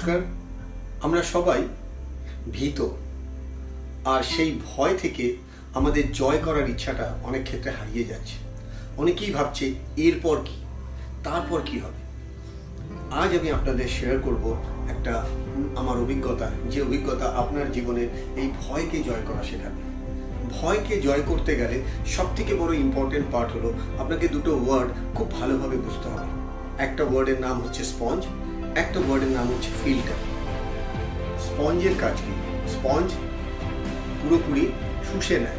নমস্কার। আমরা সবাই ভীত, আর সেই ভয় থেকে আমাদের জয় করার ইচ্ছাটা অনেক ক্ষেত্রে হারিয়ে যাচ্ছে। অনেকেই ভাবছে, এরপর কি? তারপর কি হবে? আজ আমি আপনাদের শেয়ার করব একটা আমার অভিজ্ঞতা, যে অভিজ্ঞতা আপনার জীবনে এই ভয়কে জয় করা শেখাবে। ভয়কে জয় করতে গেলে সব থেকে বড় ইম্পর্টেন্ট পার্ট হলো, আপনাকে দুটো ওয়ার্ড খুব ভালোভাবে বুঝতে হবে। একটা ওয়ার্ডের নাম হচ্ছে স্পঞ্জ একটা ওয়ার্ডের নাম হচ্ছে ফিল্টার স্পঞ্জের কাজ কি? স্পঞ্জ পুরোপুরি শুষে নেয়।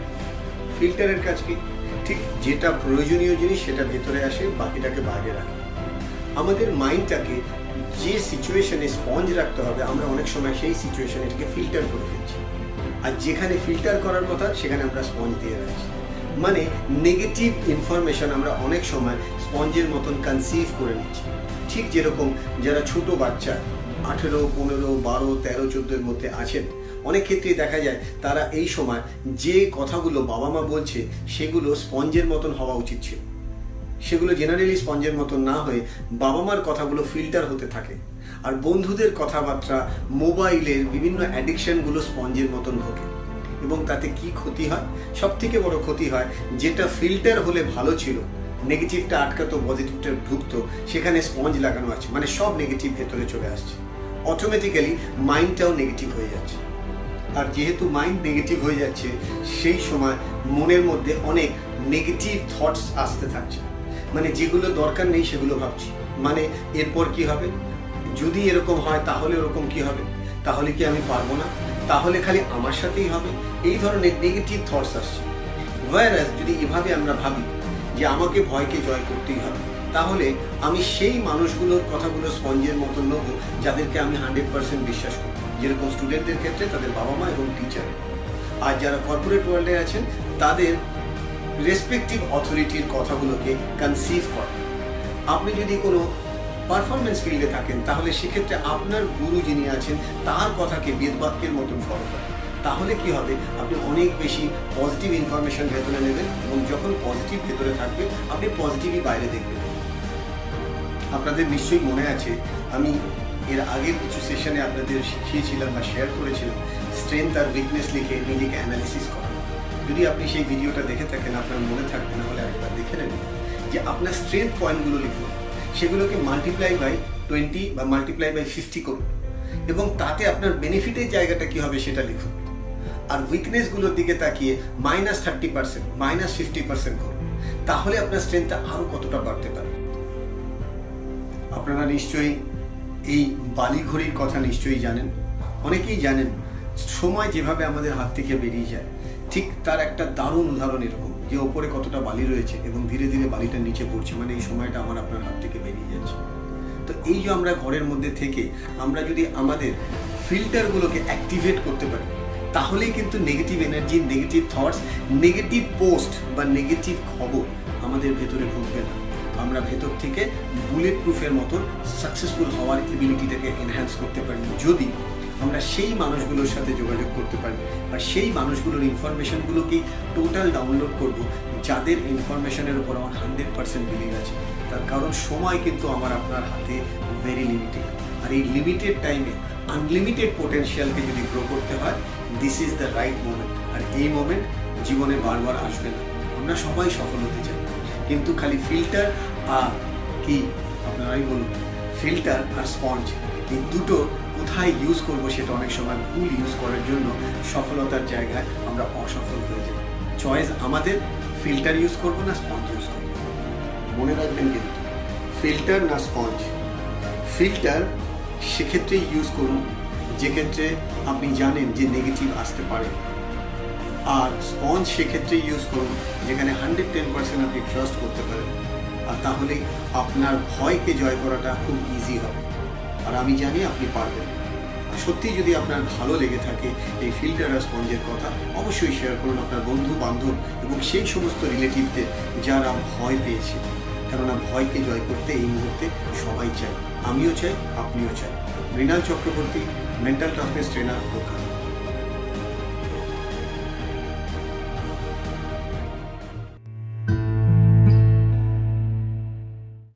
ফিল্টারের কাজ কি? ঠিক যেটা প্রয়োজনীয় জিনিস সেটা ভেতরে আসে, বাকিটাকে বাইরে রাখে। আমাদের মাইন্ডটাকে যে সিচুয়েশনে স্পঞ্জ রাখতে হবে, আমরা অনেক সময় সেই সিচুয়েশনে এটাকে ফিল্টার করে ফেলছি। আর যেখানে ফিল্টার করার কথা, সেখানে আমরা স্পঞ্জ দিয়ে রাখছি। মানে নেগেটিভ ইনফরমেশন আমরা অনেক সময় স্পঞ্জের মতন কনসিভ করে নিচ্ছি। ঠিক যেরকম যারা ছোট বাচ্চা, আঠেরো, পনেরো, বারো, তেরো, চোদ্দোর মধ্যে আছেন, অনেক ক্ষেত্রেই দেখা যায় তারা এই সময় যে কথাগুলো বাবা মা বলছে সেগুলো স্পঞ্জের মতন হওয়া উচিত ছিল। সেগুলো জেনারেলি স্পঞ্জের মতন না হয়ে বাবা মার কথাগুলো ফিল্টার হতে থাকে। আর বন্ধুদের কথাবার্তা, মোবাইলের বিভিন্ন অ্যাডিকশনগুলো স্পঞ্জের মতন ঢোকে এবং তাতে কি ক্ষতি হয়? সব থেকে বড় ক্ষতি হয়, যেটা ফিল্টার হলে ভালো ছিল নেগেটিভটা আটকাতো পজিটিভটা ঢুকতো, সেখানে স্পঞ্জ লাগানো আছে মানে সব নেগেটিভ ভেতরে চলে আসছে। অটোমেটিক্যালি মাইন্ডটাও নেগেটিভ হয়ে যাচ্ছে। আর যেহেতু মাইন্ড নেগেটিভ হয়ে যাচ্ছে, সেই সময় মনের মধ্যে অনেক নেগেটিভ থটস আসতে থাকছে। মানে যেগুলো দরকার নেই সেগুলো ভাবছি। মানে এরপর কি হবে? যদি এরকম হয়, তাহলে ওরকম কি হবে? তাহলে কি আমি পারব না? তাহলে খালি আমার সাথেই হবে। এই ধরনের নেগেটিভ থটস আসছে। ওয়ারাস যদি এভাবে আমরা ভাবি যে আমাকে ভয়কে জয় করতেই হবে, তাহলে আমি সেই মানুষগুলোর কথাগুলো স্পঞ্জের মতন নেব যাদেরকে আমি হান্ড্রেড পার্সেন্ট বিশ্বাস করি। যেরকম স্টুডেন্টদের ক্ষেত্রে তাদের বাবা মা এবং টিচার আর যারা কর্পোরেট ওয়ার্ল্ডে আছেন, তাদের রেসপেক্টিভ অথরিটির কথাগুলোকে কনসিভ করে। আপনি যদি কোনো পারফরমেন্স ফিল্ডে থাকেন, তাহলে সেক্ষেত্রে আপনার গুরু যিনি আছেন, তার কথাকে বেদবাক্যের মতন ফলো করেন। তাহলে কি হবে? আপনি অনেক বেশি পজিটিভ ইনফরমেশন ভেতরে নেবেন এবং যখন পজিটিভ ভেতরে থাকবে, আপনি পজিটিভই বাইরে দেখবেন। আপনাদের নিশ্চয়ই মনে আছে, আমি এর আগের কিছু সেশনে আপনাদের শিখিয়েছিলাম বা শেয়ার করেছিলাম স্ট্রেংথ আর উইকনেস লিখে নিজেকে অ্যানালিসিস করা। যদি আপনি সেই ভিডিওটা দেখে থাকেন, আপনার মনে থাকবে, না হলে একবার দেখে নেবেন, যে আপনার স্ট্রেংথ পয়েন্টগুলো লিখুন। সেগুলোকে মাল্টিপ্লাই বাই টোয়েন্টি বা মাল্টিপ্লাই বাই ফিফটি করুন। এবং তাতে আপনার বেনিফিটের জায়গাটা কি হবে সেটা লিখুন। আর উইকনেসগুলোর দিকে তাকিয়ে minus thirty percent minus fifty percent করুন। তাহলে আপনার স্ট্রেংথটা আরও কতটা বাড়তে পারে? আপনারা নিশ্চয়ই এই বালিঘড়ির কথা নিশ্চয়ই জানেন। অনেকেই জানেন, সময় যেভাবে আমাদের হাত থেকে বেরিয়ে যায়, ঠিক তার একটা দারুণ উদাহরণ এরকম। যে ওপরে কতটা বালি রয়েছে এবং ধীরে ধীরে বালিটা নিচে পড়ছে মানে এই সময়টা আমার আপনার হাত থেকে বেরিয়ে যাচ্ছে। তো এই যে আমরা ঘরের মধ্যে থেকে আমরা যদি আমাদের ফিল্টারগুলোকে অ্যাক্টিভেট করতে পারি, তাহলেই কিন্তু negative energy negative thoughts negative post বা নেগেটিভ খবর আমাদের ভেতরে ঢুকবে না। আমরা ভেতর থেকে বুলেট প্রুফের মতো সাকসেসফুল হওয়ার এবিলিটিটাকে এনহ্যান্স করতে পারি। যদি আমরা সেই মানুষগুলোর সাথে যোগাযোগ করতে পারি। আর সেই মানুষগুলোর ইনফরমেশনগুলোকেই টোটাল ডাউনলোড করব? যাদের ইনফরমেশনের উপর আমার হান্ড্রেড পার্সেন্ট বিলিভ আছে। তার কারণ সময় কিন্তু আমার আপনার হাতে ভেরি লিমিটেড আর এই লিমিটেড টাইমে আনলিমিটেড পোটেনশিয়ালকে যদি গ্রো করতে হয় this is the right moment আর এই মোমেন্ট জীবনে বারবার আসবে না। আমরা সবাই সফল হতে চাই। কিন্তু খালি ফিল্টার আর কি? আপনারাই বলুন। ফিল্টার আর স্পঞ্জ দুটো কোথায় ইউজ করব সেটা অনেক সময় ভুল ইউজ করার জন্য সফলতার জায়গায় আমরা অসফল হয়ে যাই। চয়েস আমাদের ফিল্টার ইউজ করব না স্পঞ্জ ইউজ করব। মনে রাখবেন কিন্তু ফিল্টার না স্পঞ্জ ফিল্টার সেক্ষেত্রে ইউজ করুন, যেক্ষেত্রে আপনি জানেন যে নেগেটিভ আসতে পারে। আর স্পঞ্জ সেক্ষেত্রে ইউজ করুন, যেখানে হান্ড্রেড টেন পার্সেন্ট আপনি ট্রাস্ট করতে পারেন। আর তাহলে আপনার ভয়কে জয় করাটা খুব ইজি হবে। আর আমি জানি আপনি পারবেন। সত্যি যদি আপনার ভালো লেগে থাকে এই ফিল্টার আর স্পঞ্জের কথা, অবশ্যই শেয়ার করুন আপনার বন্ধু, বান্ধব এবং সেই সমস্ত রিলেটিভদের যারা ভয় পেয়েছে। কেননা ভয়কে জয় করতে এই মুহূর্তে সবাই চায়। আমিও চাই, আপনিও চাই। Mrinal Chakraborty mental toughness trainer Kolkata